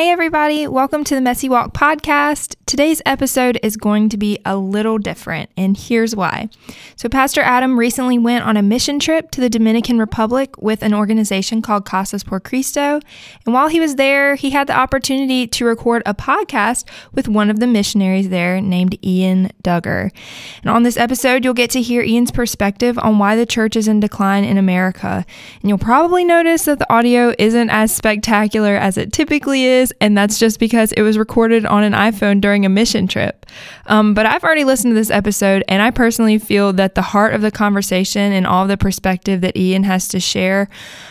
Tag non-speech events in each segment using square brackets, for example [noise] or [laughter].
Hey, everybody, welcome to the Messy Walk podcast. Today's episode is going to be a little different, and here's why. So, Pastor Adam recently went on a mission trip to the Dominican Republic with an organization called Casas por Cristo. And while he was there, he had the opportunity to record a podcast with one of the missionaries there named Ian Duggar. And on this episode, you'll get to hear Ian's perspective on why the church is in decline in America. And you'll probably notice that the audio isn't as spectacular as it typically is, and that's just because it was recorded on an iPhone during a mission trip. Um, but I've already listened to this episode, and I personally feel that the heart of the conversation and all the perspective that Ian has to share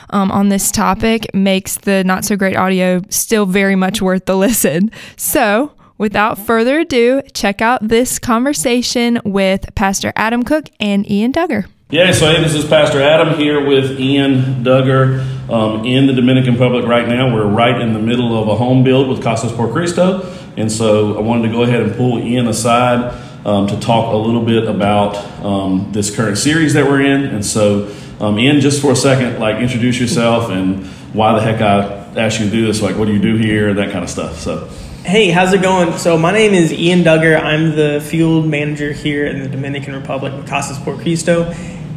um, on this topic makes the not so great audio still very much worth the listen. So, without further ado, check out this conversation with Pastor Adam Cook and Ian Duggar. Yeah, so hey, this is Pastor Adam here with Ian Duggar um, in the Dominican Republic right now. We're right in the middle of a home build with Casas por Cristo. And so I wanted to go ahead and pull Ian aside um, to talk a little bit about um, this current series that we're in. And so, um, Ian, just for a second, like introduce yourself and why the heck I asked you to do this. Like, what do you do here? And that kind of stuff. So. Hey, how's it going? So my name is Ian Duggar. I'm the field manager here in the Dominican Republic with Casas por Cristo,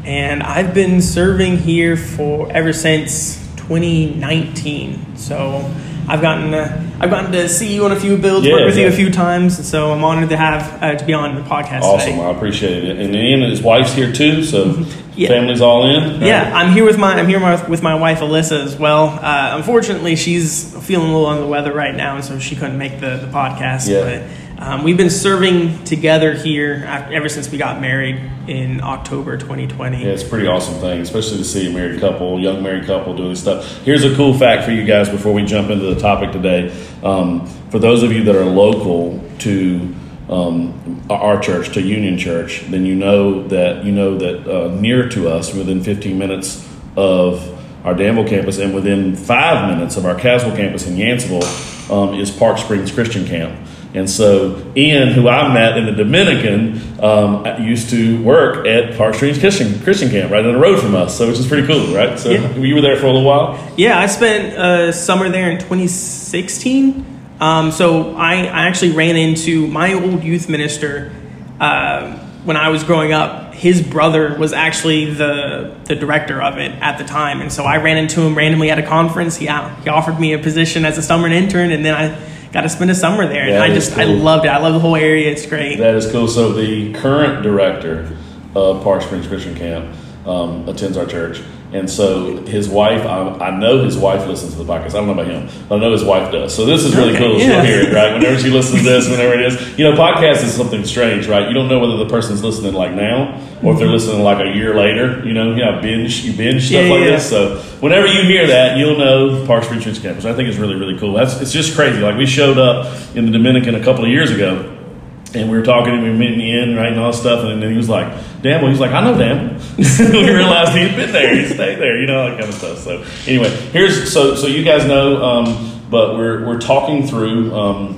and I've been serving here for ever since 2019. So I've gotten uh, I've gotten to see you on a few builds, yeah, work with yeah. you a few times, so I'm honored to have uh, to be on the podcast. Awesome, today. I appreciate it. And Ian and his wife's here too, so yeah. family's all in. Yeah, right. I'm here with my I'm here with my wife Alyssa as well. Uh, unfortunately, she's feeling a little under the weather right now, and so she couldn't make the the podcast. Yeah. But um, we've been serving together here ever since we got married in October 2020. Yeah, it's a pretty awesome thing, especially to see a married couple, young married couple doing stuff. Here's a cool fact for you guys before we jump into the topic today. Um, for those of you that are local to um, our church, to Union Church, then you know that you know that uh, near to us, within 15 minutes of our Danville campus, and within five minutes of our Caswell campus in Yanceyville, um, is Park Springs Christian Camp. And so Ian, who I met in the Dominican, um, used to work at Park Springs Christian, Christian Camp right down the road from us. So which is pretty cool, right? So yeah. you were there for a little while. Yeah, I spent a summer there in 2016. Um, so I, I, actually ran into my old youth minister uh, when I was growing up. His brother was actually the the director of it at the time, and so I ran into him randomly at a conference. He he offered me a position as a summer intern, and then I got to spend a summer there. And I just, cool. I loved it. I love the whole area. It's great. That is cool. So the current director of Park Springs Christian Camp um, attends our church. And so his wife, I, I, know his wife listens to the podcast. I don't know about him, but I know his wife does. So this is really okay, cool. Yeah. She'll hear it, right? Whenever she listens to this, [laughs] whenever it is. You know, podcast is something strange, right? You don't know whether the person's listening like now or if they're mm-hmm. listening like a year later. You know, you know, binge, you binge stuff yeah, like yeah. this. So whenever you hear that, you'll know Park Springs Church Campus. I think it's really, really cool. That's It's just crazy. Like we showed up in the Dominican a couple of years ago and we were talking and we meeting in, right, and all this stuff. And then he was like, "Damn!" Well, he's like, "I know Dan." [laughs] we realized he'd been there, he stayed there, you know, that kind of stuff. So anyway, here's so so you guys know, um, but we're we're talking through um,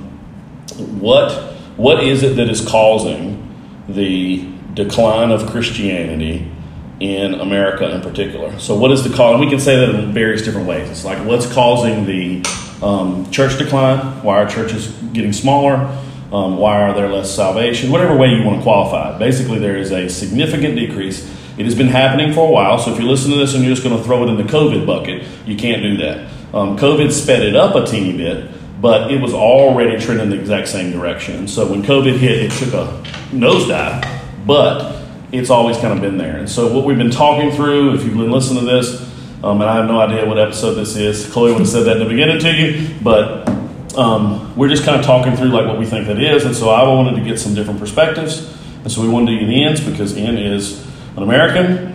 what what is it that is causing the decline of Christianity in America in particular. So what is the cause? And we can say that in various different ways. It's like what's causing the um, church decline? Why our church is getting smaller? Um, why are there less salvation? Whatever way you want to qualify it. Basically, there is a significant decrease. It has been happening for a while, so if you listen to this and you're just going to throw it in the COVID bucket, you can't do that. Um, COVID sped it up a teeny bit, but it was already trending the exact same direction. So when COVID hit, it took a nosedive, but it's always kind of been there. And so what we've been talking through, if you've been listening to this, um, and I have no idea what episode this is, Chloe would have said that in the beginning to you, but um, we're just kind of talking through like what we think that is, and so I wanted to get some different perspectives, and so we wanted to get Ian's because Ian is an American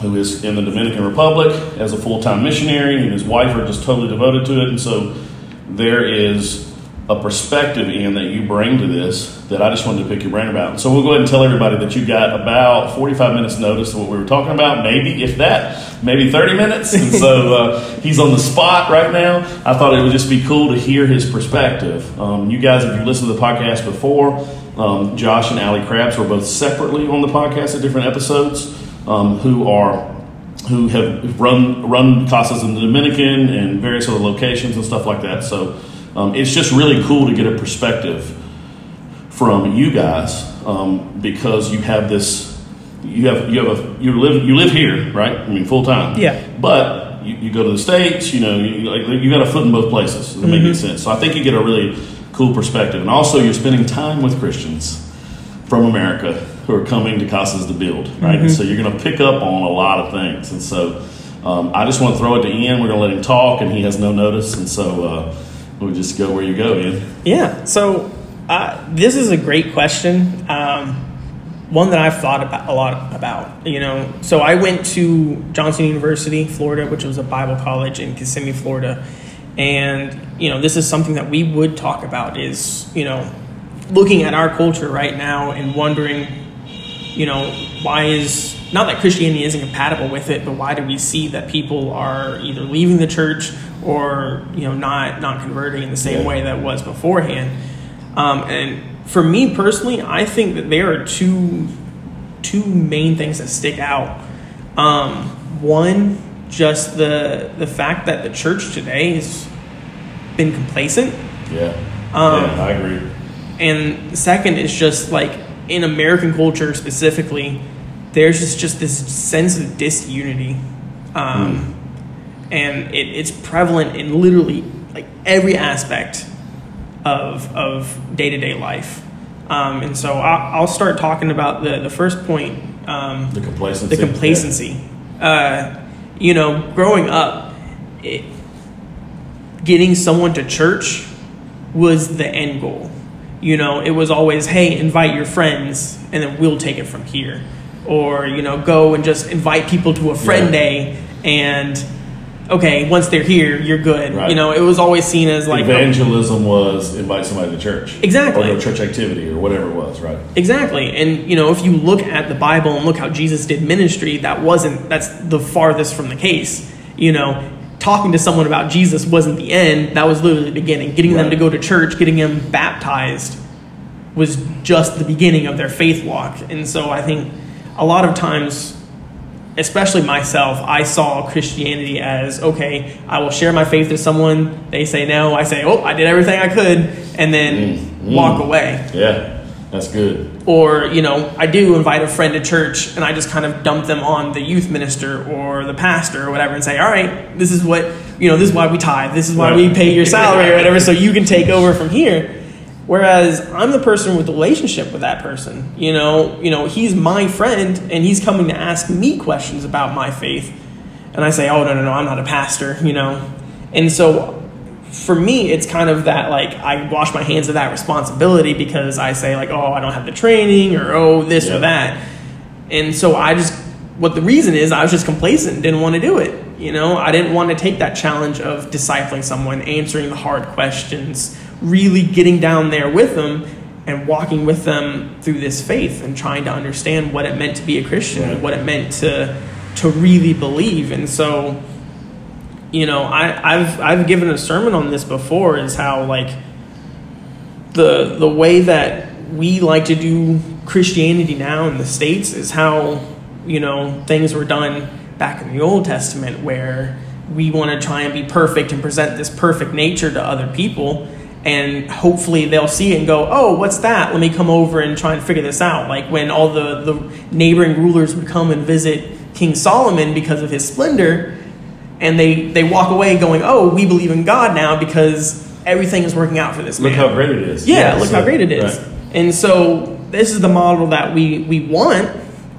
who is in the Dominican Republic as a full time missionary, and his wife are just totally devoted to it, and so there is a perspective in that you bring to this that I just wanted to pick your brain about. So we'll go ahead and tell everybody that you got about 45 minutes notice of what we were talking about, maybe if that, maybe 30 minutes. And so [laughs] uh, he's on the spot right now. I thought it would just be cool to hear his perspective. Um, you guys, if you listened to the podcast before, um, Josh and Allie Krabs were both separately on the podcast at different episodes, um, who are who have run run casas in the Dominican and various other locations and stuff like that. So um, it's just really cool to get a perspective from you guys um, because you have this. You have you have a you live you live here, right? I mean, full time. Yeah. But you, you, go to the states. You know, you, like, you got a foot in both places. That mm-hmm. make sense? So I think you get a really cool perspective, and also you're spending time with Christians from America who are coming to Casas to build, right? Mm-hmm. And so you're going to pick up on a lot of things, and so. Um, I just want to throw it to Ian. We're going to let him talk, and he has no notice, and so uh, we'll just go where you go, Ian. Yeah. So uh, this is a great question. Um, one that I've thought about a lot about. You know, so I went to Johnson University, Florida, which was a Bible college in Kissimmee, Florida, and you know, this is something that we would talk about. Is you know, looking at our culture right now and wondering, you know, why is not that Christianity isn't compatible with it, but why do we see that people are either leaving the church or you know not not converting in the same yeah. way that was beforehand? Um, and for me personally, I think that there are two two main things that stick out. Um, one, just the the fact that the church today has been complacent. Yeah. Um, yeah, I agree. And second is just like in American culture specifically, there's just just this sense of disunity, um, mm. and it, it's prevalent in literally like every aspect of of day to day life. Um, and so I'll, I'll, start talking about the the first point. Um, the complacency. The complacency. Yeah. Uh, you know, growing up, it, getting someone to church was the end goal. You know, it was always, hey, invite your friends, and then we'll take it from here. Or you know, go and just invite people to a friend yeah. day and okay, once they're here, you're good. Right. You know, it was always seen as like evangelism was invite somebody to church, exactly, or church activity or whatever it was, right? Exactly, and you know, if you look at the Bible and look how Jesus did ministry, that wasn't that's the farthest from the case. You know, talking to someone about Jesus wasn't the end; that was literally the beginning. Getting right. them to go to church, getting them baptized, was just the beginning of their faith walk. And so, I think a lot of times especially myself, I saw Christianity as okay, I will share my faith to someone. They say no, I say, oh, I did everything I could, and then mm, walk mm. away. Yeah, that's good. Or, you know, I do invite a friend to church and I just kind of dump them on the youth minister or the pastor or whatever and say, all right, this is what, you know, this is why we tithe, this is why we pay your salary or whatever, so you can take over from here. Whereas I'm the person with the relationship with that person. You know, you know, he's my friend and he's coming to ask me questions about my faith. And I say, "Oh, no, no, no, I'm not a pastor," you know. And so for me, it's kind of that like I wash my hands of that responsibility because I say like, "Oh, I don't have the training," or "Oh, this yeah. or that." And so I just what the reason is I was just complacent, didn't want to do it. You know, I didn't want to take that challenge of discipling someone, answering the hard questions, really getting down there with them and walking with them through this faith and trying to understand what it meant to be a Christian, right. what it meant to to really believe. And so, you know, I, I've I've given a sermon on this before is how like the the way that we like to do Christianity now in the States is how, you know, things were done back in the Old Testament where we want to try and be perfect and present this perfect nature to other people and hopefully they'll see it and go, oh, what's that? Let me come over and try and figure this out. Like when all the, the neighboring rulers would come and visit King Solomon because of his splendor, and they, they walk away going, oh, we believe in God now because everything is working out for this look man. Look how great it is. Yeah, yeah look so, how great it is. Right. And so this is the model that we, we want,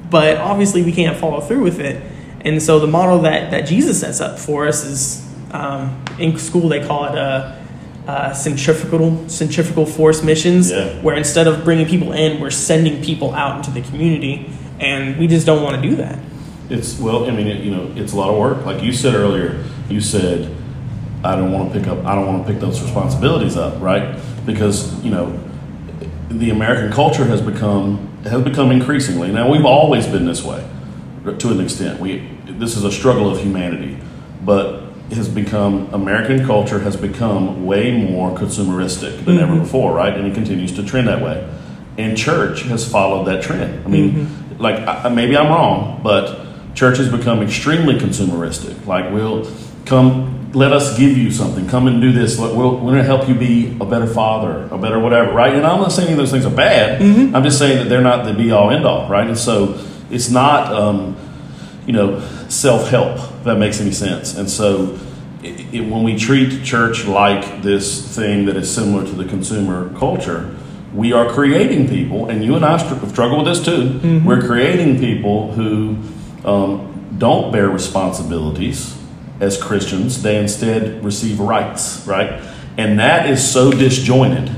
but obviously we can't follow through with it. And so the model that, that Jesus sets up for us is um, in school they call it a uh, centrifugal centrifugal force missions, yeah. where instead of bringing people in, we're sending people out into the community, and we just don't want to do that. It's well, I mean, it, you know, it's a lot of work. Like you said earlier, you said, I don't want to pick up, I don't want to pick those responsibilities up, right? because you know the American culture has become has become increasingly. Now we've always been this way to an extent. We this is a struggle of humanity, but has become American culture has become way more consumeristic than ever mm-hmm. before, right? And it continues to trend that way. And church has followed that trend. I mean, mm-hmm. like I, maybe I'm wrong, but church has become extremely consumeristic. Like we'll come, let us give you something. Come and do this. We'll, we're going to help you be a better father, a better whatever, right? And I'm not saying those things are bad. I'm just saying that they're not the be all end all, right? And so it's not. Um, you know, self help, if that makes any sense. And so, it, it, when we treat church like this thing that is similar to the consumer culture, we are creating people, and you and I str- struggle with this too. We're creating people who um, don't bear responsibilities as Christians, they instead receive rights, right? And that is so disjointed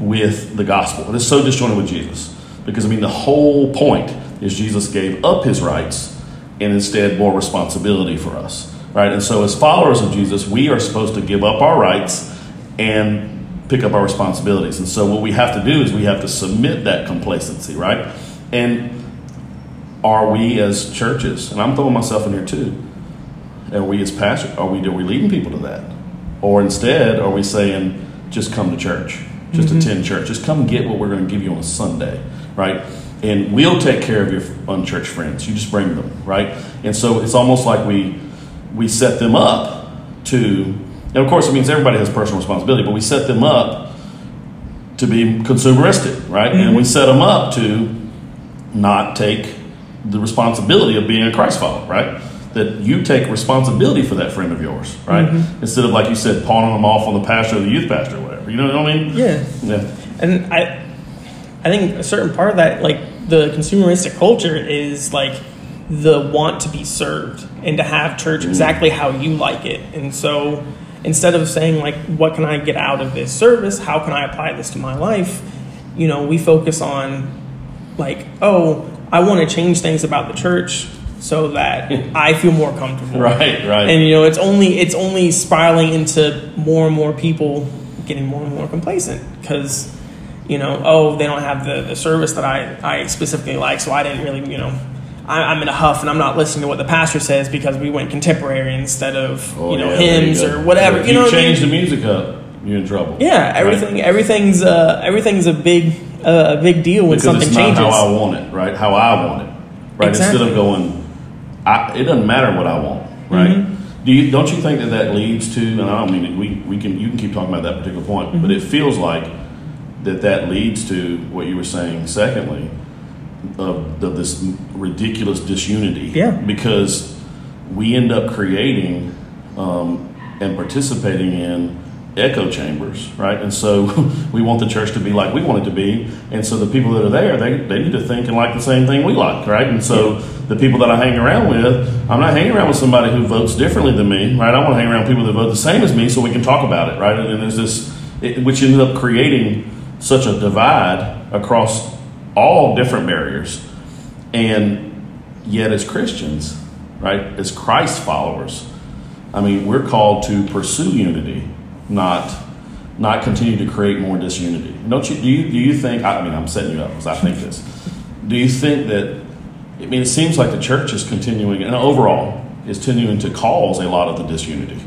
with the gospel. It is so disjointed with Jesus. Because, I mean, the whole point is Jesus gave up his rights and instead more responsibility for us, right? And so, as followers of Jesus, we are supposed to give up our rights and pick up our responsibilities. And so, what we have to do is we have to submit that complacency, right? And are we as churches, and I'm throwing myself in here too, are we as pastors, are we, are we leading people to that? Or instead, are we saying, just come to church, just mm-hmm. attend church, just come get what we're going to give you on a Sunday, right? And we'll take care of your unchurched friends. You just bring them, right? And so it's almost like we we set them up to, and of course it means everybody has personal responsibility, but we set them up to be consumeristic, right? And mm-hmm. we set them up to not take the responsibility of being a Christ follower, right? That you take responsibility for that friend of yours, right? Mm-hmm. Instead of like you said, pawning them off on the pastor or the youth pastor or whatever. You know what I mean? Yeah. Yeah. And I, I think a certain part of that, like the consumeristic culture, is like the want to be served and to have church mm. exactly how you like it. And so instead of saying like, what can I get out of this service? How can I apply this to my life? You know, we focus on like, oh, I want to change things about the church so that [laughs] I feel more comfortable. Right, right. And you know, it's only it's only spiraling into more and more people getting more and more complacent because you know, oh, they don't have the, the service that I, I specifically like, so I didn't really, you know, I, I'm in a huff and I'm not listening to what the pastor says because we went contemporary instead of, Oh, you know, yeah, hymns go. or whatever. If You know, what I mean? change the music up, you're in trouble. Yeah, everything, Right? everything's, uh, everything's a big, uh, a big deal when because something it's not changes. how I want it, right? How I want it, right? Exactly. Instead of going, I, it doesn't matter what I want, right? Mm-hmm. Do you don't you think that that leads to? And I don't mean it, we we can you can keep talking about that particular point, but Mm-hmm. it feels like that that leads to what you were saying. Secondly, of, of this ridiculous disunity, Yeah. because we end up creating um, and participating in echo chambers, right? And so [laughs] we want the church to be like we want it to be, and so the people that are there, they, they need to think and like the same thing we like, right? And so the people that I hang around with, I'm not hanging around with somebody who votes differently than me, right? I want to hang around people that vote the same as me, so we can talk about it, right? And then there's this, it, which ended up creating such a divide across all different barriers, and yet as Christians, right, as Christ followers, I mean, we're called to pursue unity, not not continue to create more disunity. Don't you? Do you? Do you think? I mean, I'm setting you up because I think this. Do you think that? I mean, it seems like the church is continuing, and overall, is continuing to cause a lot of the disunity.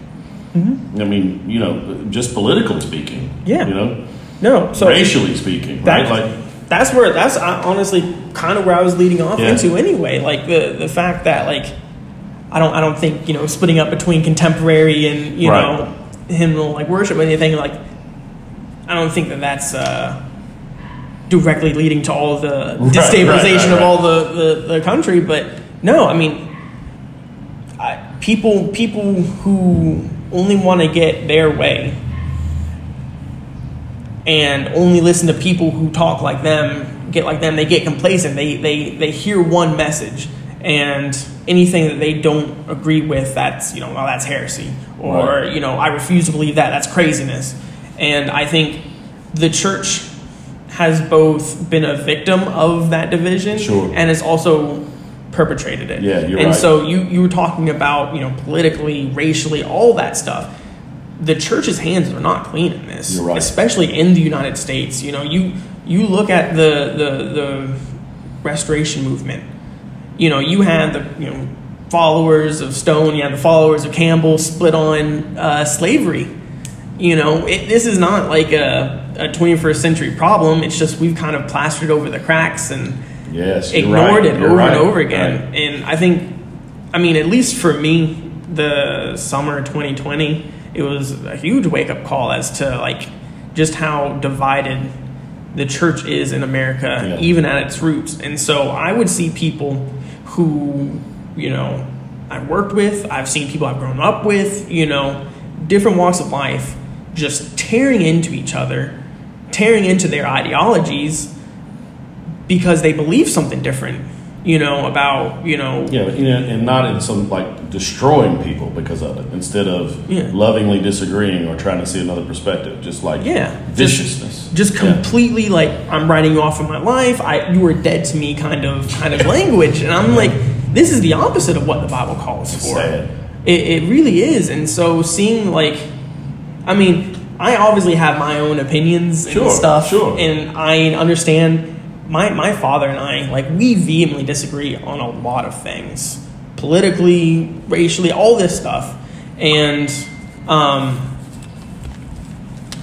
I mean, you know, just politically speaking. Mm-hmm. Yeah. You know, no, so racially speaking, that, right? Like, that's where that's honestly kind of where I was leading off Yeah. into anyway. Like the the fact that like I don't I don't think you know splitting up between contemporary and you Right. know hymnal like worship or anything like I don't think that that's uh, directly leading to all the Right, destabilization right, right, of all the, the the country. But no, I mean I, people people who only want to get their way and only listen to people who talk like them, get like them, they get complacent. They they they hear one message and anything that they don't agree with, that's you know, well, that's heresy. Or, Right. you know, I refuse to believe that, that's craziness. And I think the church has both been a victim of that division Sure. and has also perpetrated it. Yeah, you're and right. so you you were talking about, you know, politically, racially, all that stuff the church's hands are not clean in this, You're right. especially in the United States. You know, you you look at the the the restoration movement. You know, you had the you know followers of Stone, you had the followers of Campbell split on uh, slavery. You know, it, this is not like a, a 21st century problem. It's just we've kind of plastered over the cracks and Yes, ignored right. it You're over right. and over again. Right. And I think, I mean, at least for me, the summer 2020, it was a huge wake up call as to like just how divided the church is in America, Yeah. even at its roots. And so I would see people who, you know, I've worked with, I've seen people I've grown up with, you know, different walks of life, just tearing into each other, tearing into their ideologies because they believe something different, you know, about, you know, Yeah, but, you know, and not in some like destroying people because of it, instead of Yeah. lovingly disagreeing or trying to see another perspective, just like Yeah, viciousness, just Yeah. completely like I'm writing you off of my life. I you were dead to me kind of kind of language, and I'm like, this is the opposite of what the Bible calls for. sad. It, it really is, and so seeing like, I mean, I obviously have my own opinions and stuff, sure. and I understand. My my father and I like we vehemently disagree on a lot of things, politically, racially, all this stuff, and um,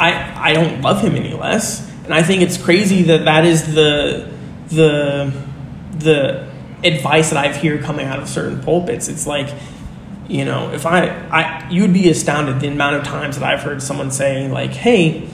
I I don't love him any less, and I think it's crazy that that is the the the advice that I've heard coming out of certain pulpits. It's like, you know, if I I you would be astounded the amount of times that I've heard someone say like, "Hey,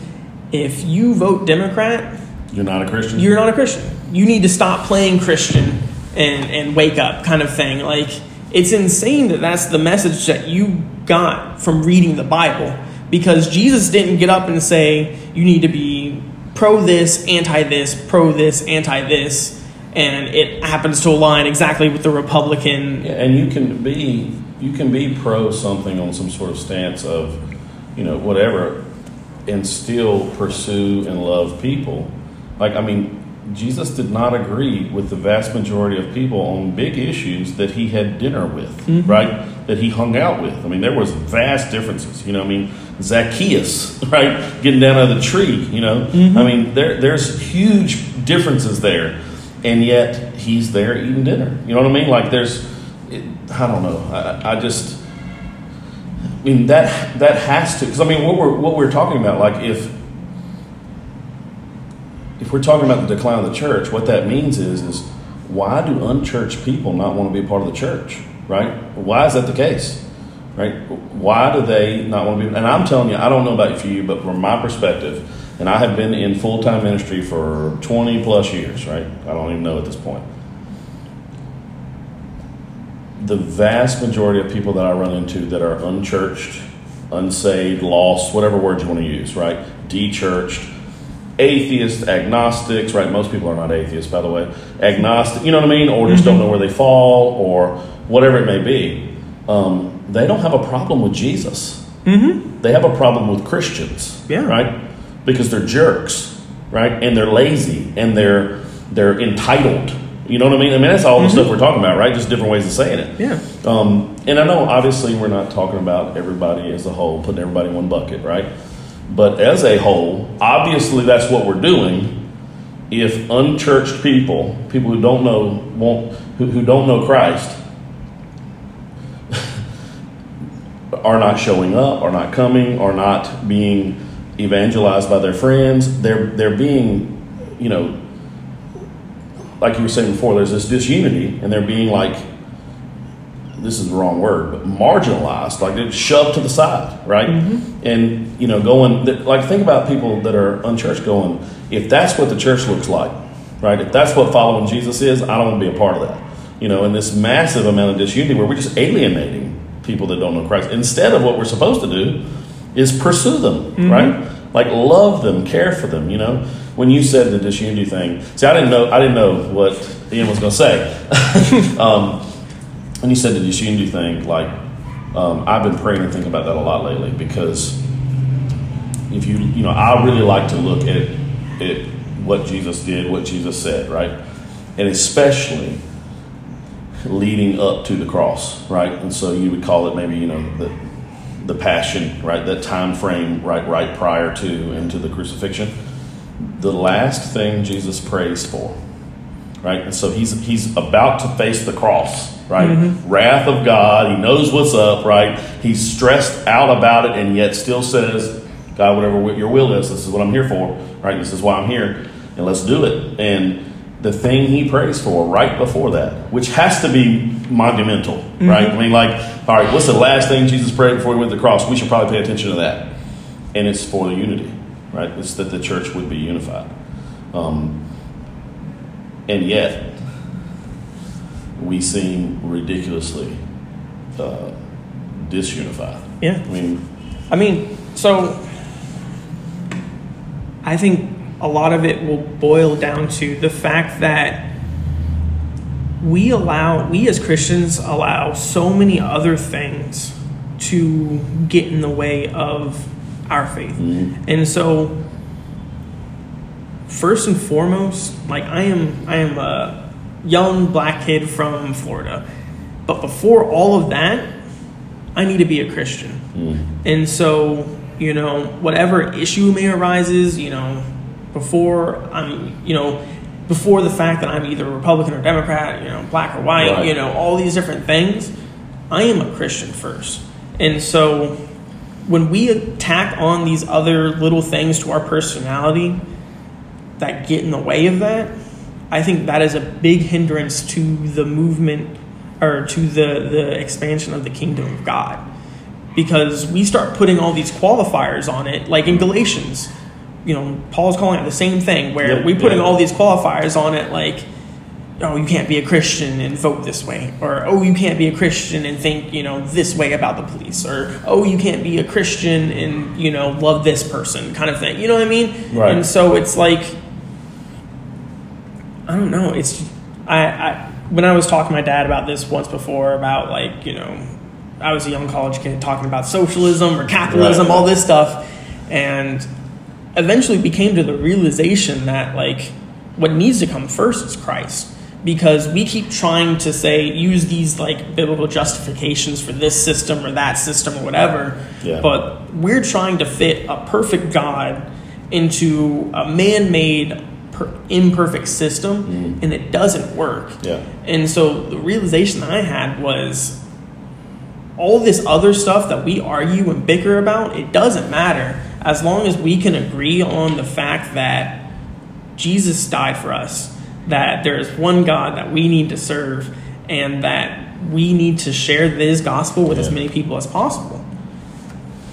if you vote Democrat, You're not a Christian. you're not a Christian. You need to stop playing Christian and and wake up, kind of thing." Like it's insane that that's the message that you got from reading the Bible because Jesus didn't get up and say you need to be pro this, anti this, pro this, anti this, and it happens to align exactly with the Republican. Yeah, and you can be you can be pro something on some sort of stance of you know whatever and still pursue and love people like i mean jesus did not agree with the vast majority of people on big issues that he had dinner with mm-hmm. right? That he hung out with. I mean there was vast differences you know i mean zacchaeus [laughs] right? Getting down out of the tree you know? Mm-hmm. I mean there, there's huge differences there and yet he's there eating dinner. You know what i mean? Like there's it, I don't know. I, I just, I mean that that has to because I mean what we're what we're talking about. Like if if we're talking about the decline of the church, what that means is is why do unchurched people not want to be part of the church? Right? Why is that the case? Right? Why do they not want to be? And I'm telling you, I don't know about you, but from my perspective, and I have been in full time ministry for 20 plus years. Right? I don't even know at this point the vast majority of people that I run into that are unchurched, unsaved, lost, whatever word you want to use, right? Dechurched, atheists, agnostics, right? Most people are not atheists, by the way. Agnostic, you know what I mean? Or just don't know where they fall, or whatever it may be. Um, they don't have a problem with Jesus. Mm-hmm. They have a problem with Christians, Yeah. right? Because they're jerks, right? And they're lazy and they're they're entitled. You know what I mean? I mean that's all the stuff we're talking about, right? Just different ways of saying it. Yeah. Um, and I know obviously we're not talking about everybody as a whole, putting everybody in one bucket, right? But as a whole, obviously that's what we're doing. If unchurched people, people who don't know, won't, who, who don't know Christ, [laughs] are not showing up, are not coming, are not being evangelized by their friends, they're they're being, you know, like you were saying before, there's this disunity, and they're being like, this is the wrong word, but marginalized, like they're shoved to the side, right? And you know, going like think about people that are unchurched, going, if that's what the church looks like, right? If that's what following Jesus is, I don't want to be a part of that. You know, in this massive amount of disunity where we're just alienating people that don't know Christ, instead of what we're supposed to do is pursue them, right? Like love them, care for them. You know, when you said the disunity thing, see, I didn't know, I didn't know what Ian was going to say. [laughs] um, when you said the disunity thing, like um, I've been praying and thinking about that a lot lately because if you, you know, I really like to look at at what Jesus did, what Jesus said, right, and especially leading up to the cross, right? And so you would call it maybe, you know, the the passion, right? That time frame, right, right prior to and to the crucifixion. The last thing Jesus prays for, right? And so he's he's about to face the cross, right? Mm-hmm. Wrath of God. He knows what's up, right? He's stressed out about it, and yet still says, "God, whatever your will is, this is what I'm here for, right? This is why I'm here, and let's do it." And the thing he prays for right before that, which has to be monumental, Mm-hmm. right? I mean, like, all right, what's the last thing Jesus prayed before he went to the cross? We should probably pay attention to that. And it's for the unity, right? It's that the church would be unified. Um, and yet, we seem ridiculously uh, disunified. Yeah. I mean, I mean, so I think a lot of it will boil down to the fact that we allow, we as Christians allow so many other things to get in the way of our faith. And so, first and foremost, like I am, I am a young black kid from Florida. But before all of that, I need to be a Christian. Mm-hmm. And so, you know, whatever issue may arises, you know, before I'm, you know, before the fact that I'm either Republican or Democrat, you know, black or white, Right. you know, all these different things, I am a Christian first. And so when we attack on these other little things to our personality that get in the way of that, I think that is a big hindrance to the movement or to the, the expansion of the kingdom of God. Because we start putting all these qualifiers on it, like in Galatians, you know, Paul's calling it the same thing, where Yeah, we putting yeah. all these qualifiers on it, like, oh, you can't be a Christian and vote this way, or oh, you can't be a Christian and think, you know, this way about the police, or oh, you can't be a Christian and, you know, love this person kind of thing. You know what I mean? Right. And so it's like, I don't know. It's I, I when I was talking to my dad about this once before about like you know I was a young college kid talking about socialism or capitalism, Right. all this stuff, and eventually we came to the realization that like what needs to come first is Christ because we keep trying to say use these like biblical justifications for this system or that system or whatever Yeah. but we're trying to fit a perfect God into a man-made per- imperfect system mm-hmm. and it doesn't work Yeah. and so the realization that I had was all this other stuff that we argue and bicker about, it doesn't matter as long as we can agree on the fact that Jesus died for us, that there is one God that we need to serve, and that we need to share this gospel with as many people as possible.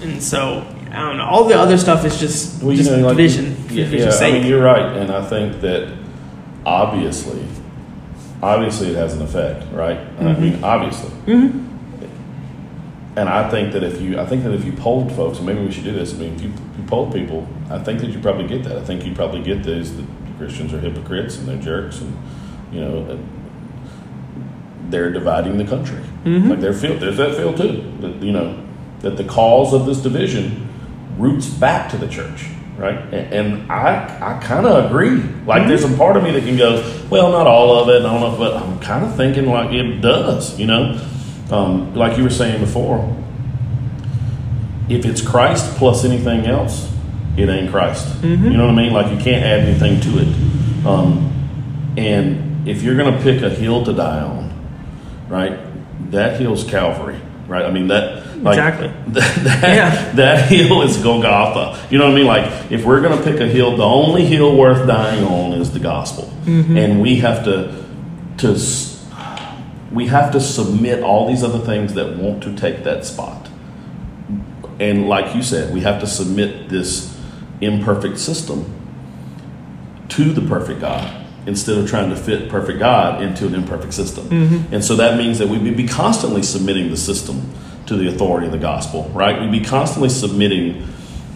And so, I don't know. All the other stuff is just, Well, you just know, like, division. for Yeah, division's I mean, you're right, and I think that obviously, obviously, it has an effect, right? I Mm-hmm. mean, obviously. And I think that if you, I think that if you polled folks, and maybe we should do this. I mean, if you, you polled people, I think that you probably get that. I think you probably get those that Christians are hypocrites and they're jerks, and you know, they're dividing the country. Like they're feel, there's that feel too. That you know, that the cause of this division roots back to the church, right? And, and I, I kind of agree. Like, there's a part of me that can go, well, not all of it. I don't know, but I'm kind of thinking like it does. You know, um, like you were saying before, if it's Christ plus anything else, it ain't Christ. You know what I mean? Like you can't add anything to it. Um, and if you're going to pick a hill to die on, right? That hill's Calvary, right? I mean that like, Exactly. [laughs] That, Yeah. that hill is Golgotha. You know what I mean? Like if we're going to pick a hill, the only hill worth dying on is the gospel, mm-hmm. and we have to to we have to submit all these other things that want to take that spot. And like you said, we have to submit this imperfect system to the perfect God instead of trying to fit perfect God into an imperfect system. Mm-hmm. And so that means that we be constantly submitting the system to the authority of the gospel, right? We'd be constantly submitting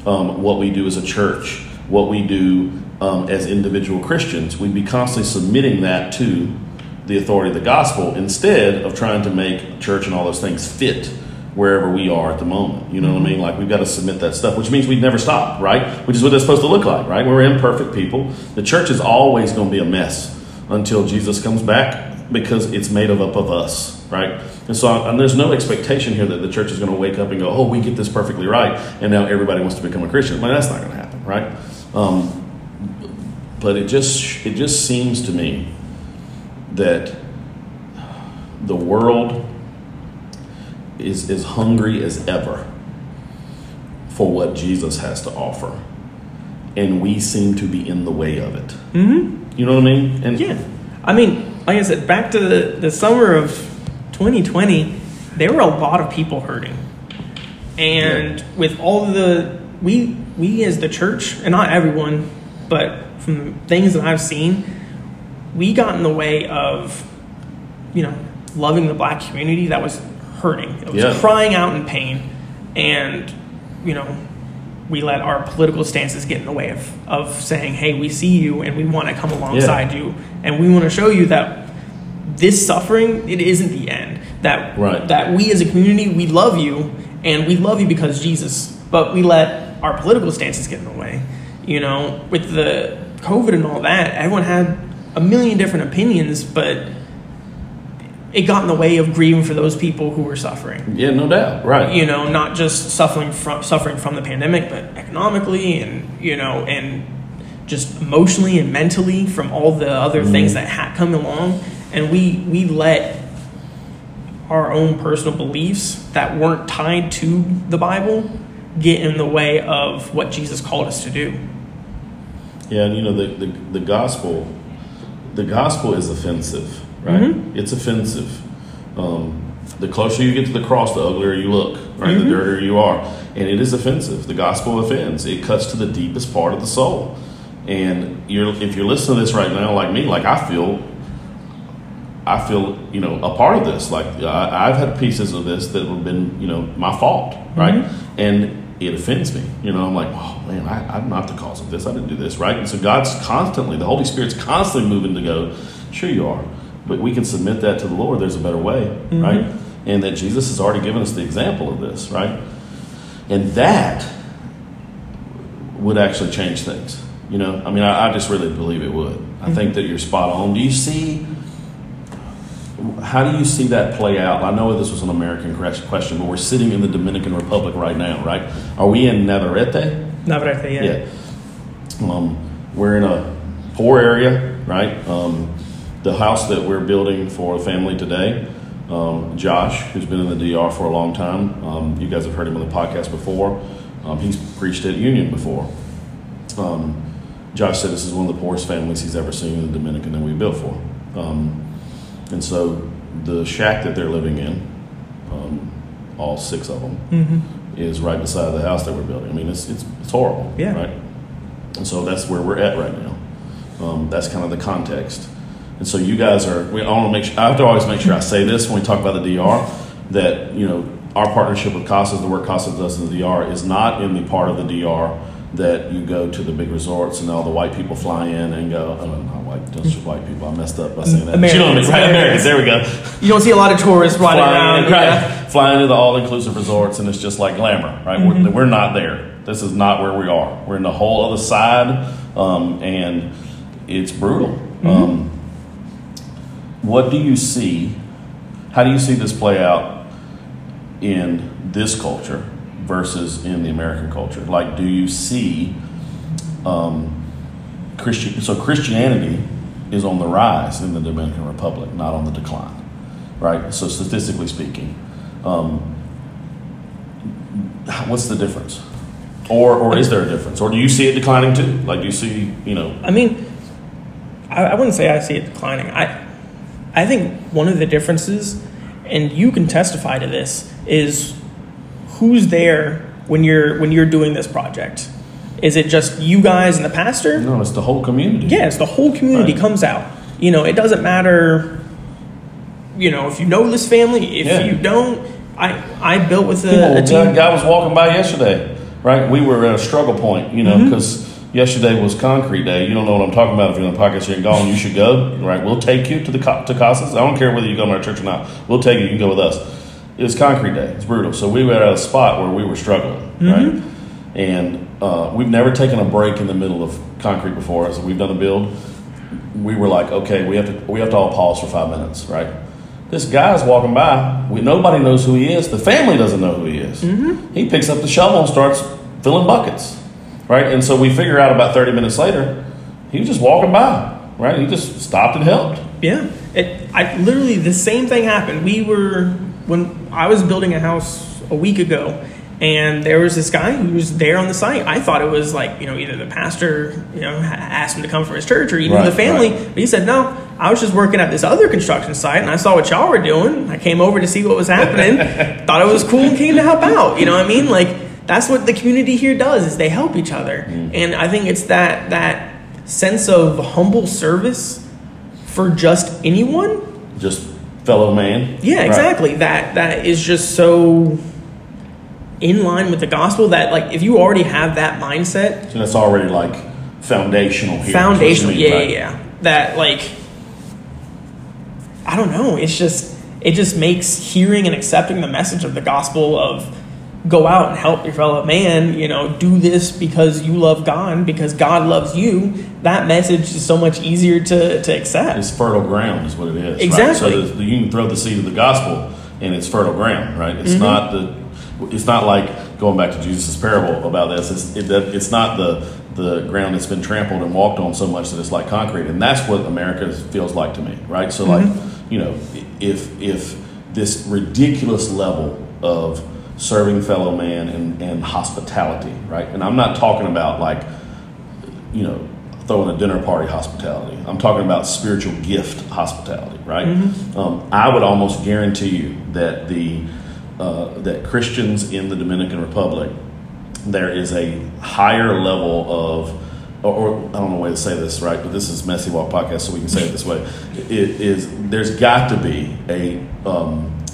um, what we do as a church, what we do um, as individual Christians. We'd be constantly submitting that to the authority of the gospel instead of trying to make church and all those things fit wherever we are at the moment. You know what I mean? Like we've got to submit that stuff, which means we'd never stop, right? Which is what it's supposed to look like, right? We're imperfect people. The church is always going to be a mess until Jesus comes back because it's made of up of us, right? And so, and there's no expectation here that the church is going to wake up and go, "Oh, we get this perfectly right," and now everybody wants to become a Christian. Mean, that's not going to happen, right? Um, but it just it just seems to me that the world is as hungry as ever for what Jesus has to offer, and we seem to be in the way of it. Mm-hmm. You know what I mean? And Yeah. I mean, like I said, back to the, the summer of 2020, there were a lot of people hurting. And with all the we we as the church, and not everyone, but from things that I've seen, we got in the way of, you know, loving the black community that was hurting. It was Yeah. crying out in pain. And, you know, we let our political stances get in the way of, of saying, hey, we see you and we want to come alongside you. And we want to show you that this suffering, it isn't the end. That, Right. that we as a community, we love you and we love you because Jesus, but we let our political stances get in the way. You know, with the COVID and all that, everyone had a million different opinions, but it got in the way of grieving for those people who were suffering. Yeah, no doubt, right? you know, not just suffering from suffering from the pandemic, but economically and you know, and just emotionally and mentally from all the other mm-hmm. things that had come along, and we we let our own personal beliefs that weren't tied to the Bible get in the way of what Jesus called us to do. Yeah, and you know the, the the gospel, the gospel is offensive, right? Mm-hmm. It's offensive. Um, the closer you get to the cross, the uglier you look, right? The mm-hmm. dirtier you are, and it is offensive. The gospel offends. It cuts to the deepest part of the soul. And you're if you're listening to this right now, like me, like I feel, I feel you know a part of this. Like I, I've had pieces of this that have been you know my fault, mm-hmm. right? And it offends me. You know, I'm like, oh man, I, I'm not the cause of this. I didn't do this, right? And so God's constantly, the Holy Spirit's constantly moving to go, sure you are, but we can submit that to the Lord. There's a better way, right? And that Jesus has already given us the example of this, right? And that would actually change things. You know, I mean, I, I just really believe it would. I think that you're spot on. Do you see? How do you see that play out? I know this was an American question, but we're sitting in the Dominican Republic right now, right? Are we in Navarrete? Navarrete, yeah. Yeah. Um, we're in a poor area, right? Um, the house that we're building for the family today, um, Josh, who's been in the DR for a long time, um, you guys have heard him on the podcast before. Um, he's preached at Union before. Um, Josh said this is one of the poorest families he's ever seen in the Dominican that we built for. Um, and so the shack that they're living in, um, all six of them, is right beside the house that we're building. I mean, it's, it's, it's horrible, Yeah. right? And so that's where we're at right now. Um, that's kind of the context. And so you guys are. We I want to make. Sure, I have to always make sure I say this when we talk about the DR. That you know our partnership with Casas, the work Casas does in the DR, is not in the part of the DR that you go to the big resorts and all the white people fly in and go. Oh, not white, just white people. I messed up by saying that. But you know what I mean, Americans, right? Americans. Americans. There we go You don't see a lot of tourists riding flying, around. right, yeah. flying to the all-inclusive resorts, and it's just like glamour, right? We're, we're not there. This is not where we are. We're in the whole other side, um, and it's brutal. Um, what do you see? How do you see this play out in this culture versus in the American culture? Like, do you see um, Christian? So Christianity is on the rise in the Dominican Republic, not on the decline, right? So statistically speaking, um, what's the difference? Or, or is there a difference? Or do you see it declining too? Like, do you see, you know, I mean, I, I wouldn't say I see it declining. I, I think one of the differences, and you can testify to this, is who's there when you're when you're doing this project. Is it just you guys and the pastor? no, it's the whole community. Yes, the whole community Right. comes out. You know, it doesn't matter. You know, if you know this family, if Yeah. you don't, I I built with People, a, a team. guy was walking by yesterday, right? We were at a struggle point, you know, mm-hmm. because yesterday was concrete day. You don't know what I'm talking about. If you're in the podcast, you're gone. You should go, right? We'll take you to the to Casas. I don't care whether you go to our church or not. We'll take you. You can go with us. It was concrete day. It's brutal. So we were at a spot where we were struggling, right? And uh, we've never taken a break in the middle of concrete before. So we've done a build. we were like, okay, we have to we have to all pause for five minutes, right? This guy's walking by. We, nobody knows who he is. The family doesn't know who he is. Mm-hmm. He picks up the shovel and starts filling buckets, right? And so we figure out about thirty minutes later, he was just walking by, right? He just stopped and helped. Yeah, it. I literally the same thing happened. We were when I was building a house a week ago, and there was this guy who was there on the site. I thought it was like you know either the pastor you know asked him to come from his church or even Right, the family. right. But he said no. I was just working at this other construction site, and I saw what y'all were doing. I came over to see what was happening. [laughs] thought it was cool and came to help out. You know what I mean? Like that's what the community here does is they help each other, mm-hmm. and I think it's that that sense of humble service for just anyone Just fellow man. yeah, Right. exactly. That that is just so in line with the gospel that like if you already have that mindset, So that's already like foundational here. foundational, yeah, mean, yeah, right? yeah. That like I don't know, it's just it just makes hearing and accepting the message of the gospel of go out and help your fellow man, you know, do this because you love God, because God loves you. That message is so much easier to, to accept. It's fertile ground, is what it is. right? Exactly. So the, you can throw the seed of the gospel, and it's fertile ground, right? Mm-hmm. It's not the. It's not like going back to Jesus' parable about this. It's it, it's not the the ground that's been trampled and walked on so much that it's like concrete, and that's what America feels like to me, right? So like, Mm-hmm. you know, if if this ridiculous level of serving fellow man and, and hospitality, right? And I'm not talking about like you know, throwing a dinner party hospitality. I'm talking about spiritual gift hospitality, right? Um, I would almost guarantee you that the uh, that Christians in the Dominican Republic, there is a higher level of, or, or I don't know a way to say this right, but this is Messy Walk podcast, so we can say it this way. It is there's got to be a um,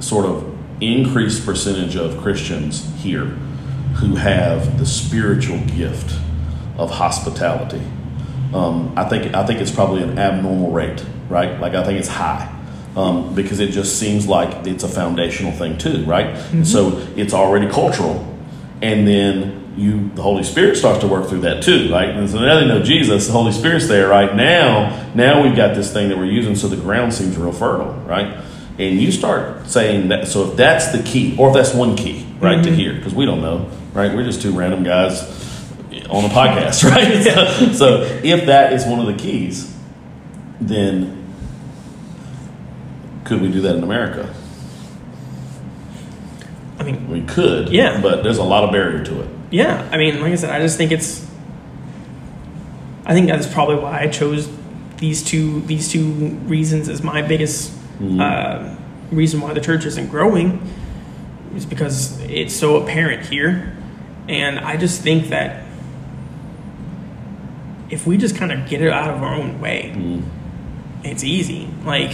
sort of increased percentage of Christians here who have the spiritual gift of hospitality. Um, I think I think it's probably an abnormal rate, right? Like I think it's high um, because it just seems like it's a foundational thing too, right? So it's already cultural, and then you the Holy Spirit starts to work through that too, right? And so now they know Jesus, the Holy Spirit's there, right? Now, now we've got this thing that we're using, so the ground seems real fertile, right? And you start saying that. So if that's the key, or if that's one key, right, to mm-hmm. hear, because we don't know, right? We're just two random guys on a podcast, [laughs] right? so, so if that is one of the keys, then could we do that in America? I mean, We could, Yeah. but there's a lot of barrier to it. Yeah, I mean, like I said, I just think it's. I think that's probably why I chose these two these two reasons as my biggest uh, reason why the church isn't growing, is because it's so apparent here, and I just think that if we just kind of get it out of our own way, it's easy. Like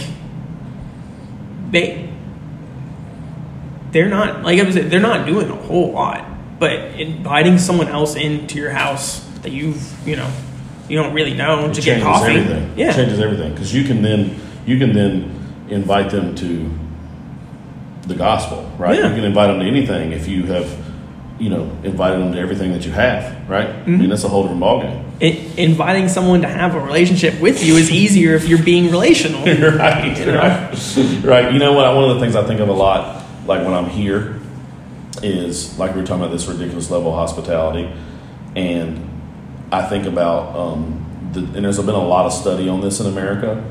they they're not like I was they're not doing a whole lot, but inviting someone else into your house that you've you know you don't really know It to get changes coffee, everything. yeah, It changes everything. Because you can then you can then invite them to the gospel, right? Yeah. You can invite them to anything if you have, you know, invited them to everything that you have, right? I Mm-hmm. mean, that's a whole different ballgame. it, inviting someone to have a relationship with you is easier if you're being relational. [laughs] right, You know? right, right. You know what? One of the things I think of a lot, like when I'm here, is like we were talking about this ridiculous level of hospitality, and I think about, um, the, and there's been a lot of study on this in America,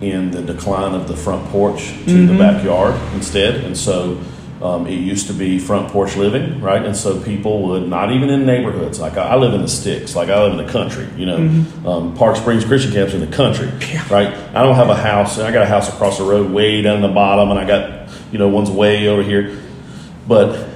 in the decline of the front porch to the backyard instead, and so. Um, it used to be front porch living, right? And so people would not even in neighborhoods. Like I, I live in the sticks, like I live in the country. You know, um, Park Springs Christian Camp's in the country, right? I don't have a house. I got a house across the road, way down the bottom, and I got you know one's way over here. But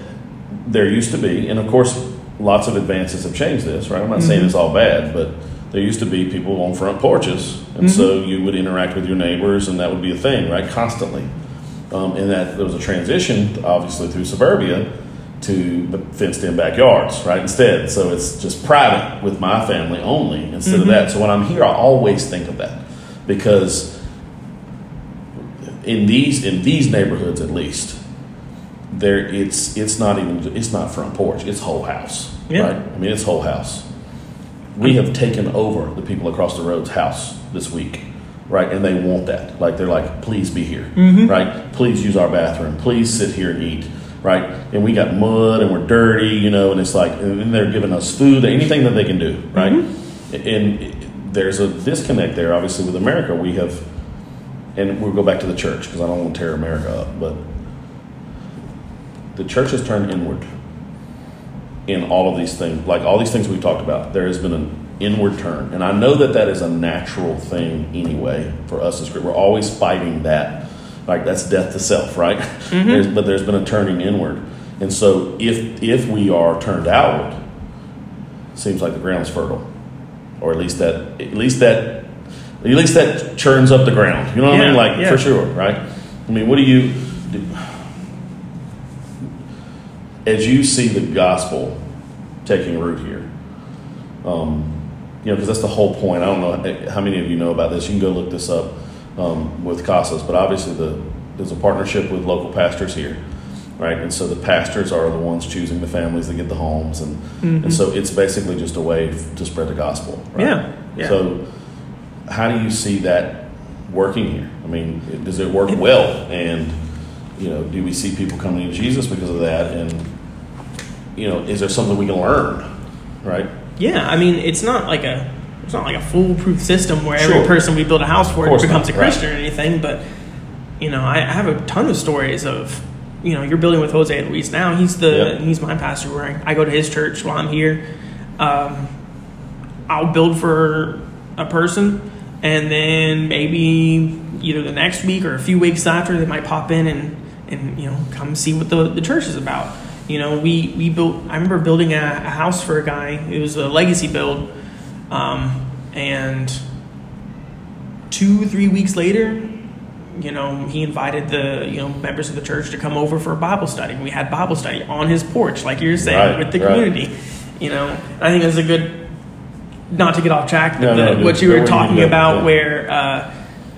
there used to be, and of course, lots of advances have changed this, right? I'm not saying it's all bad, but there used to be people on front porches, and so you would interact with your neighbors, and that would be a thing, right? Constantly. Um, and that there was a transition, obviously, through suburbia to the fenced-in backyards, right? Instead, so it's just private with my family only instead of that. So when I'm here, I always think of that because in these in these neighborhoods, at least, there it's it's not even it's not front porch, it's whole house, Yeah. right? I mean, it's whole house. We have taken over the people across the road's house this week, right? And they want that. Like they're like, please be here, mm-hmm. right? Please use our bathroom. Please sit here and eat, right? And we got mud and we're dirty, you know. And it's like, and they're giving us food, anything that they can do, right? Mm-hmm. And there's a disconnect there, obviously, with America. We have, and we'll go back to the church because I don't want to tear America up, but the church has turned inward in all of these things, like all these things we've talked about. There has been an inward turn, and I know that that is a natural thing anyway for us as group. We're always fighting that, like that's death to self, right? Mm-hmm. There's, but there's been a turning inward, and so if if we are turned outward, seems like the ground is fertile, or at least that at least that at least that churns up the ground. You know what I mean? Like yeah. for sure, right? I mean, what do you? Do? As you see the gospel taking root here, um, you know, because that's the whole point. I don't know how many of you know about this. You can go look this up um, with Casas, but obviously the there's a partnership with local pastors here, right? And so the pastors are the ones choosing the families that get the homes, and and so it's basically just a way to spread the gospel, right? Yeah, yeah. So how do you see that working here? I mean, does it work well? And you know, do we see people coming to Jesus because of that? And you know, is there something we can learn? Right? Yeah, I mean, it's not like a it's not like a foolproof system where Sure. every person we build a house for becomes not, a right. Christian or anything. But you know, I, I have a ton of stories of you know you're building with Jose Luis now. He's the Yep. he's my pastor where I, I go to his church while I'm here. Um, I'll build for a person, and then maybe either the next week or a few weeks after they might pop in and and you know come see what the, the church is about. You know, we we built. I remember building a, a house for a guy. It was a legacy build, um, and two three weeks later, you know, he invited the you know members of the church to come over for a Bible study. We had Bible study on his porch, like you're saying, Right, with the right. community. You know, I think that's a good. Not to get off track, but no, the, dude, what you were talking about, yeah. where uh,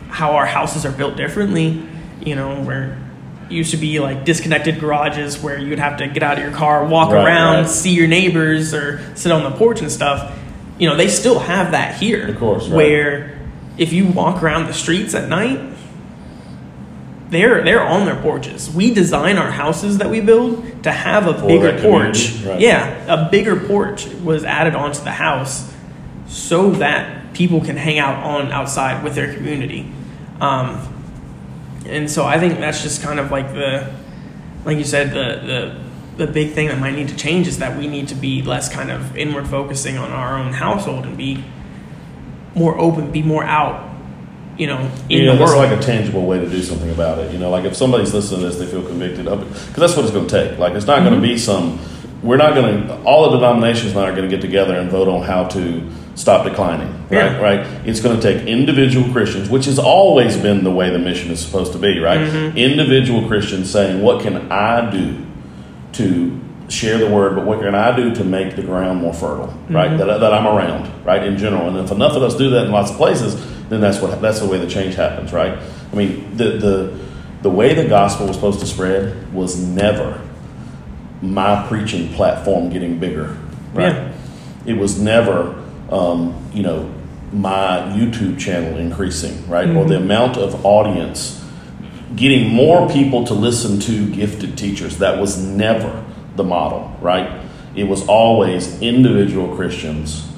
how our houses are built differently. You know, where used to be like disconnected garages where you'd have to get out of your car, walk Right, around, right. see your neighbors, or sit on the porch and stuff. You know, they still have that here. Of course, right. Where if you walk around the streets at night, they're they're on their porches. We design our houses that we build to have a For bigger porch. Yeah, a bigger porch was added onto the house so that people can hang out on outside with their community. Um, and so I think that's just kind of like the, like you said, the the the big thing that might need to change is that we need to be less kind of inward focusing on our own household and be more open, be more out, you know, in you know, the world. like a tangible way to do something about it. You know, like if somebody's listening to this, they feel convicted of it because that's what it's going to take. Like it's not going to mm-hmm. be some. We're not going to. All the denominations now are going to get together and vote on how to stop declining. Right, Yeah. right. It's going to take individual Christians, which has always been the way the mission is supposed to be. Right, mm-hmm. individual Christians saying, "What can I do to share the word, but what can I do to make the ground more fertile, right? Mm-hmm. That, that I'm around, right? In general, and if enough of us do that in lots of places, then that's what that's the way the change happens, right? I mean, the the the way the gospel was supposed to spread was never my preaching platform getting bigger, right? Yeah. It was never, um, you know, my YouTube channel increasing, right, or the amount of audience getting more people to listen to gifted teachers. That was never the model, right? It was always individual Christians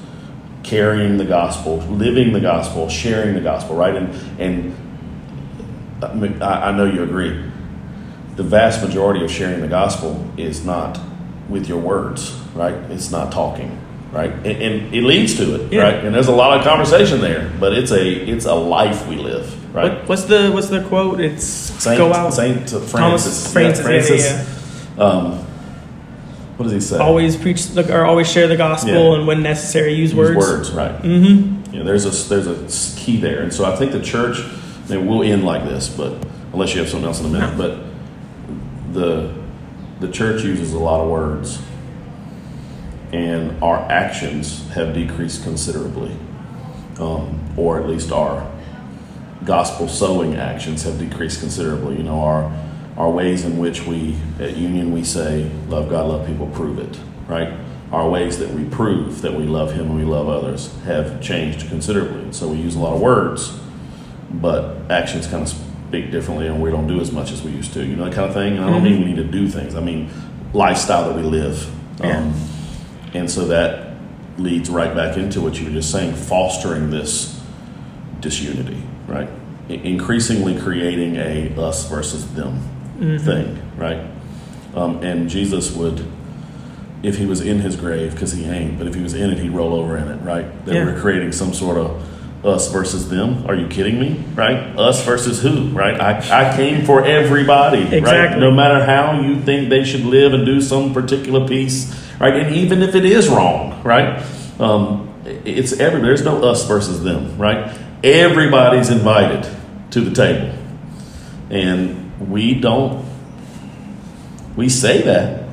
carrying the gospel, living the gospel, sharing the gospel, right? And and I I know you agree. The vast majority of sharing the gospel is not with your words, right? It's not talking, right? And, and it leads to it, Yeah. right? And there's a lot of conversation there, but it's a it's a life we live, right? What, what's the what's the quote? It's Saint, go out. Saint Francis. Thomas Francis, Yeah, yeah, Um, what does he say? Always preach the, or always share the gospel, and when necessary, use, Use words. words, right? Mm-hmm. You know, there's a there's a key there, and so I think the church. I mean, we'll end like this, but unless you have something else in a minute, but the the church uses a lot of words, and our actions have decreased considerably, um, or at least our gospel sowing actions have decreased considerably. You know, our our ways in which we at Union we say love God, love people, prove it. Right? our ways that we prove that we love Him and we love others have changed considerably. And so we use a lot of words, but actions kind of speak differently, and we don't do as much as we used to. You know that kind of thing. And I don't mean we need to do things. I mean lifestyle that we live. Yeah. Um, and so that leads right back into what you were just saying, fostering this disunity, right? Increasingly creating a us versus them thing, right? Um, and Jesus would, if he was in his grave, because he ain't, but if he was in it, he'd roll over in it, right? That Yeah. we're creating some sort of us versus them. Are you kidding me? Right? Us versus who? Right? I, I came for everybody, right? Exactly. No matter how you think they should live and do some particular piece, right? And even if it is wrong, right? Um, it's every. There's no us versus them, right? Everybody's invited to the table, and we don't. We say that,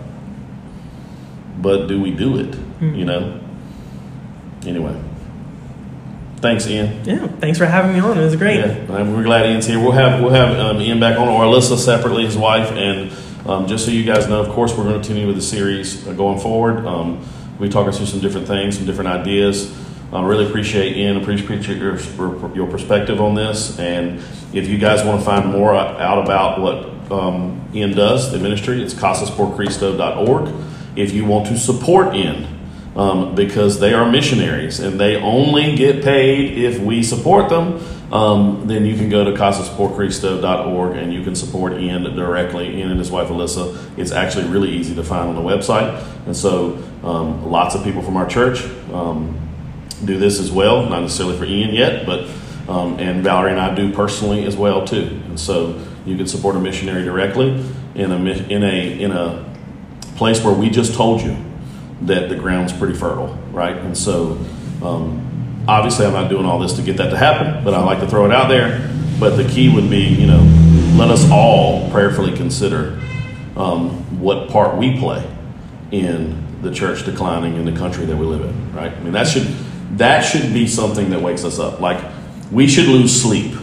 but do we do it? You know. Anyway, thanks, Ian. Yeah. Thanks for having me on. It was great. Yeah, we're glad Ian's here. We'll have we'll have um, Ian back on, or Alyssa separately, his wife, and um, just so you guys know, of course, we're going to continue with the series uh, going forward. Um, we talking through some different things, some different ideas. I really appreciate Ian, appreciate your your perspective on this, and if you guys want to find more out about what um, Ian does, the ministry, it's casasporcristo.org. If you want to support Ian, um, because they are missionaries and they only get paid if we support them, um, then you can go to casasporcristo.org and you can support Ian directly, Ian and his wife Alyssa. It's actually really easy to find on the website. And so um, lots of people from our church um, do this as well, not necessarily for Ian yet, but um, and Valerie and I do personally as well too. And so you can support a missionary directly in a in a in a place where we just told you that the ground's pretty fertile, right? And so, um, obviously, I'm not doing all this to get that to happen, but I like to throw it out there. But the key would be, you know, let us all prayerfully consider um, what part we play in the church declining in the country that we live in, right? I mean, that should that should be something that wakes us up. Like we should lose sleep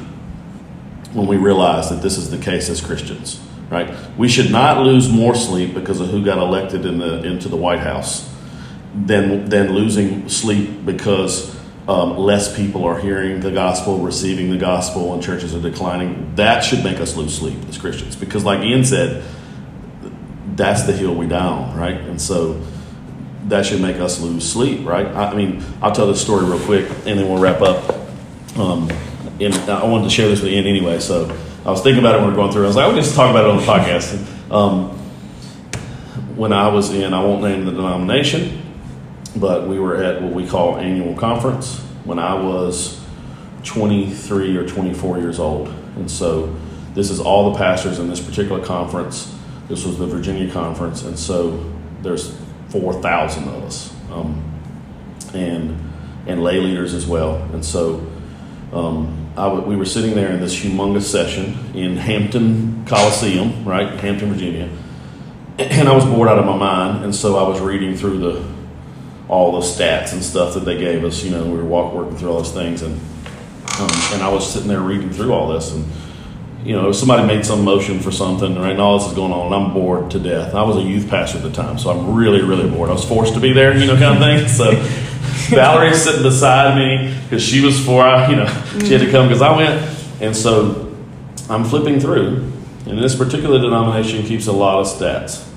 when we realize that this is the case as Christians, right? We should not lose more sleep because of who got elected in the into the White House than than losing sleep because um, less people are hearing the gospel, receiving the gospel, and churches are declining. That should make us lose sleep as Christians because, like Ian said, that's the hill we die on, right? And so that should make us lose sleep, right? I, I mean, I'll tell this story real quick, and then we'll wrap up. Um, and I wanted to share this with Ian anyway, so I was thinking about it when we were going through. I was like, we'll just talk about it on the podcast. Um, when I was in, I won't name the denomination, but we were at what we call annual conference when I was 23 or 24 years old. And so this is all the pastors in this particular conference. This was the Virginia conference. And so there's 4,000 of us um, and, and lay leaders as well. And so um, we were sitting there in this humongous session in Hampton Coliseum, right? Hampton, Virginia. And I was bored out of my mind. And so I was reading through the all the stats and stuff that they gave us. You know, we were walk, working through all those things, and um, and I was sitting there reading through all this, and you know, somebody made some motion for something, right? And all this is going on, and I'm bored to death. I was a youth pastor at the time, so I'm really, really bored. I was forced to be there, you know, kind of thing. [laughs] So Valerie's sitting beside me because she was for, you know, she had to come because I went, and so I'm flipping through, and this particular denomination keeps a lot of stats,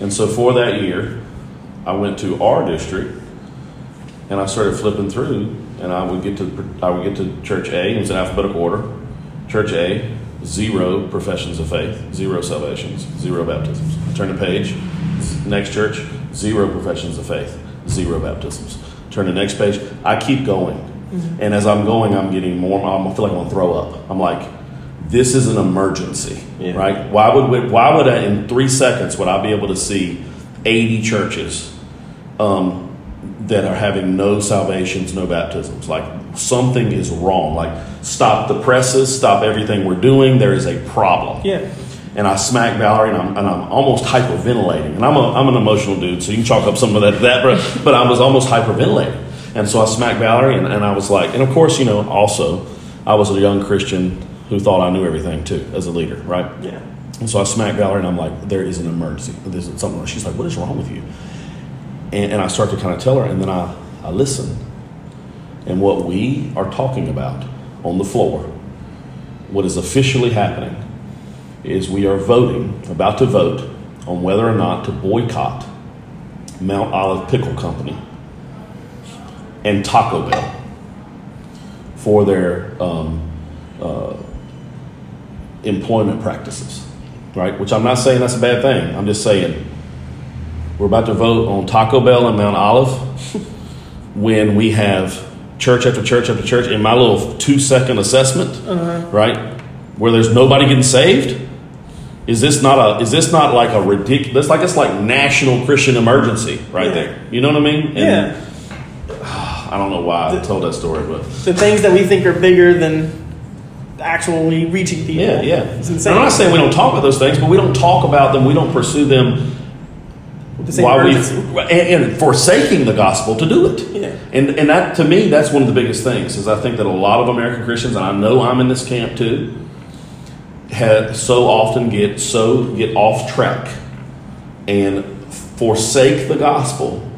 and so for that year. I went to our district and I started flipping through and I would get to I would get to church A, it was in alphabetical order. Church A, zero professions of faith, zero salvations, zero baptisms. Turn the page, next church, zero professions of faith, zero baptisms. Turn the next page. I keep going. Mm-hmm. And as I'm going, I'm getting more, I feel like I'm gonna throw up. I'm like, this is an emergency, Yeah. right? Why would we, why would I, in three seconds would I be able to see 80 churches um, that are having no salvations, no baptisms. Like something is wrong. Like stop the presses, stop everything we're doing. There is a problem. Yeah. And I smack Valerie, and I'm, and I'm almost hyperventilating. And I'm, a, I'm an emotional dude, so you can chalk up some of that to that, but, but I was almost hyperventilating. And so I smacked Valerie, and, and I was like, and of course, you know, also, I was a young Christian who thought I knew everything too, as a leader, right? Yeah. And so I smacked Valerie and I'm like, there is an emergency. There's something. She's like, what is wrong with you? And, and I start to kind of tell her, and then I, I listen. And what we are talking about on the floor, what is officially happening, is we are voting, about to vote, on whether or not to boycott Mount Olive Pickle Company and Taco Bell for their um, uh, employment practices, right? Which I'm not saying that's a bad thing. I'm just saying we're about to vote on Taco Bell and Mount Olive [laughs] when we have church after church after church in my little two second assessment, uh-huh. right? Where there's nobody getting saved. Is this not a? Is this not like a ridiculous? Like it's like national Christian emergency right yeah. there. You know what I mean? And yeah. [sighs] I don't know why the, I told that story, but the things that we think are bigger than actually reaching people. Yeah, yeah. It's insane. I'm not saying we don't talk about those things, but we don't talk about them. We don't pursue them while we and, and, forsaking the gospel to do it. Yeah. And and that to me that's one of the biggest things is I think that a lot of American Christians and I know I'm in this camp too have so often get so get off track and forsake the gospel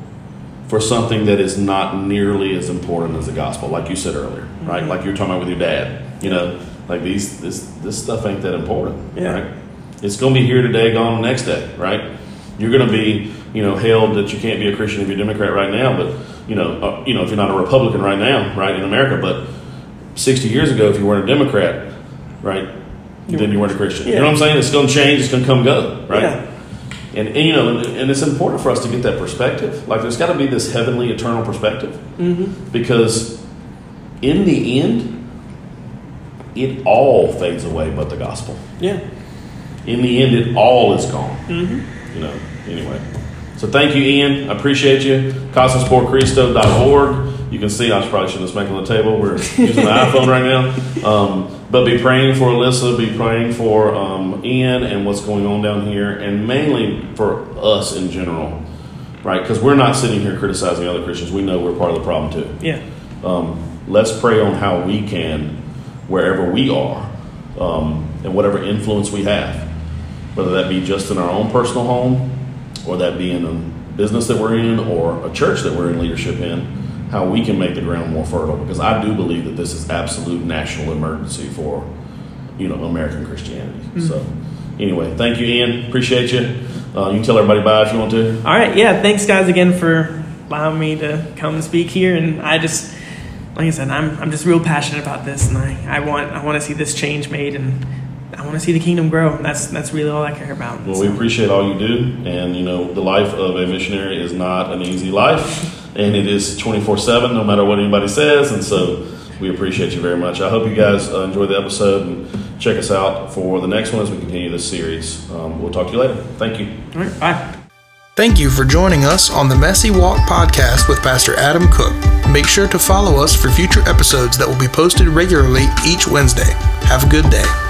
for something that is not nearly as important as the gospel like you said earlier right mm-hmm. like you were talking about with your dad you know like these this this stuff ain't that important yeah. right it's going to be here today gone the next day right you're going to be, you know, held that you can't be a Christian if you're a Democrat right now, but you know, uh, you know, if you're not a Republican right now, right in America, but 60 years ago, if you weren't a Democrat, right, then you weren't a Christian. Yeah. You know what I'm saying? It's going to change. It's going to come go, right? Yeah. And, and, you know, and it's important for us to get that perspective. Like, there's got to be this heavenly, eternal perspective, mm-hmm. because in the end, it all fades away, but the gospel. Yeah. In the end, it all is gone. Mm-hmm you know, anyway. So thank you, Ian. I appreciate you. casasporcristo.org. You can see, I probably shouldn't have smacked on the table. We're using the iPhone right now. Um, but be praying for Alyssa, be praying for um, Ian and what's going on down here, and mainly for us in general, right? Because we're not sitting here criticizing other Christians. We know we're part of the problem too. Yeah. Um, let's pray on how we can, wherever we are, um, and whatever influence we have, whether that be just in our own personal home or that be in a business that we're in or a church that we're in leadership in, how we can make the ground more fertile. Because I do believe that this is absolute national emergency for, you know, American Christianity. Mm-hmm. So, anyway, thank you, Ian. Appreciate you. Uh, you can tell everybody bye if you want to. All right. Yeah. Thanks, guys, again for allowing me to come and speak here. And I just, like I said, I'm, I'm just real passionate about this, and I, I want I want to see this change made and I want to see the kingdom grow. That's that's really all I care about. Well, so. we appreciate all you do, and you know the life of a missionary is not an easy life, and it is twenty four seven, no matter what anybody says, and so we appreciate you very much. I hope you guys uh, enjoyed the episode and check us out for the next one as we continue this series. Um, we'll talk to you later. Thank you. All right, bye. Thank you for joining us on the Messy Walk podcast with Pastor Adam Cook. Make sure to follow us for future episodes that will be posted regularly each Wednesday. Have a good day.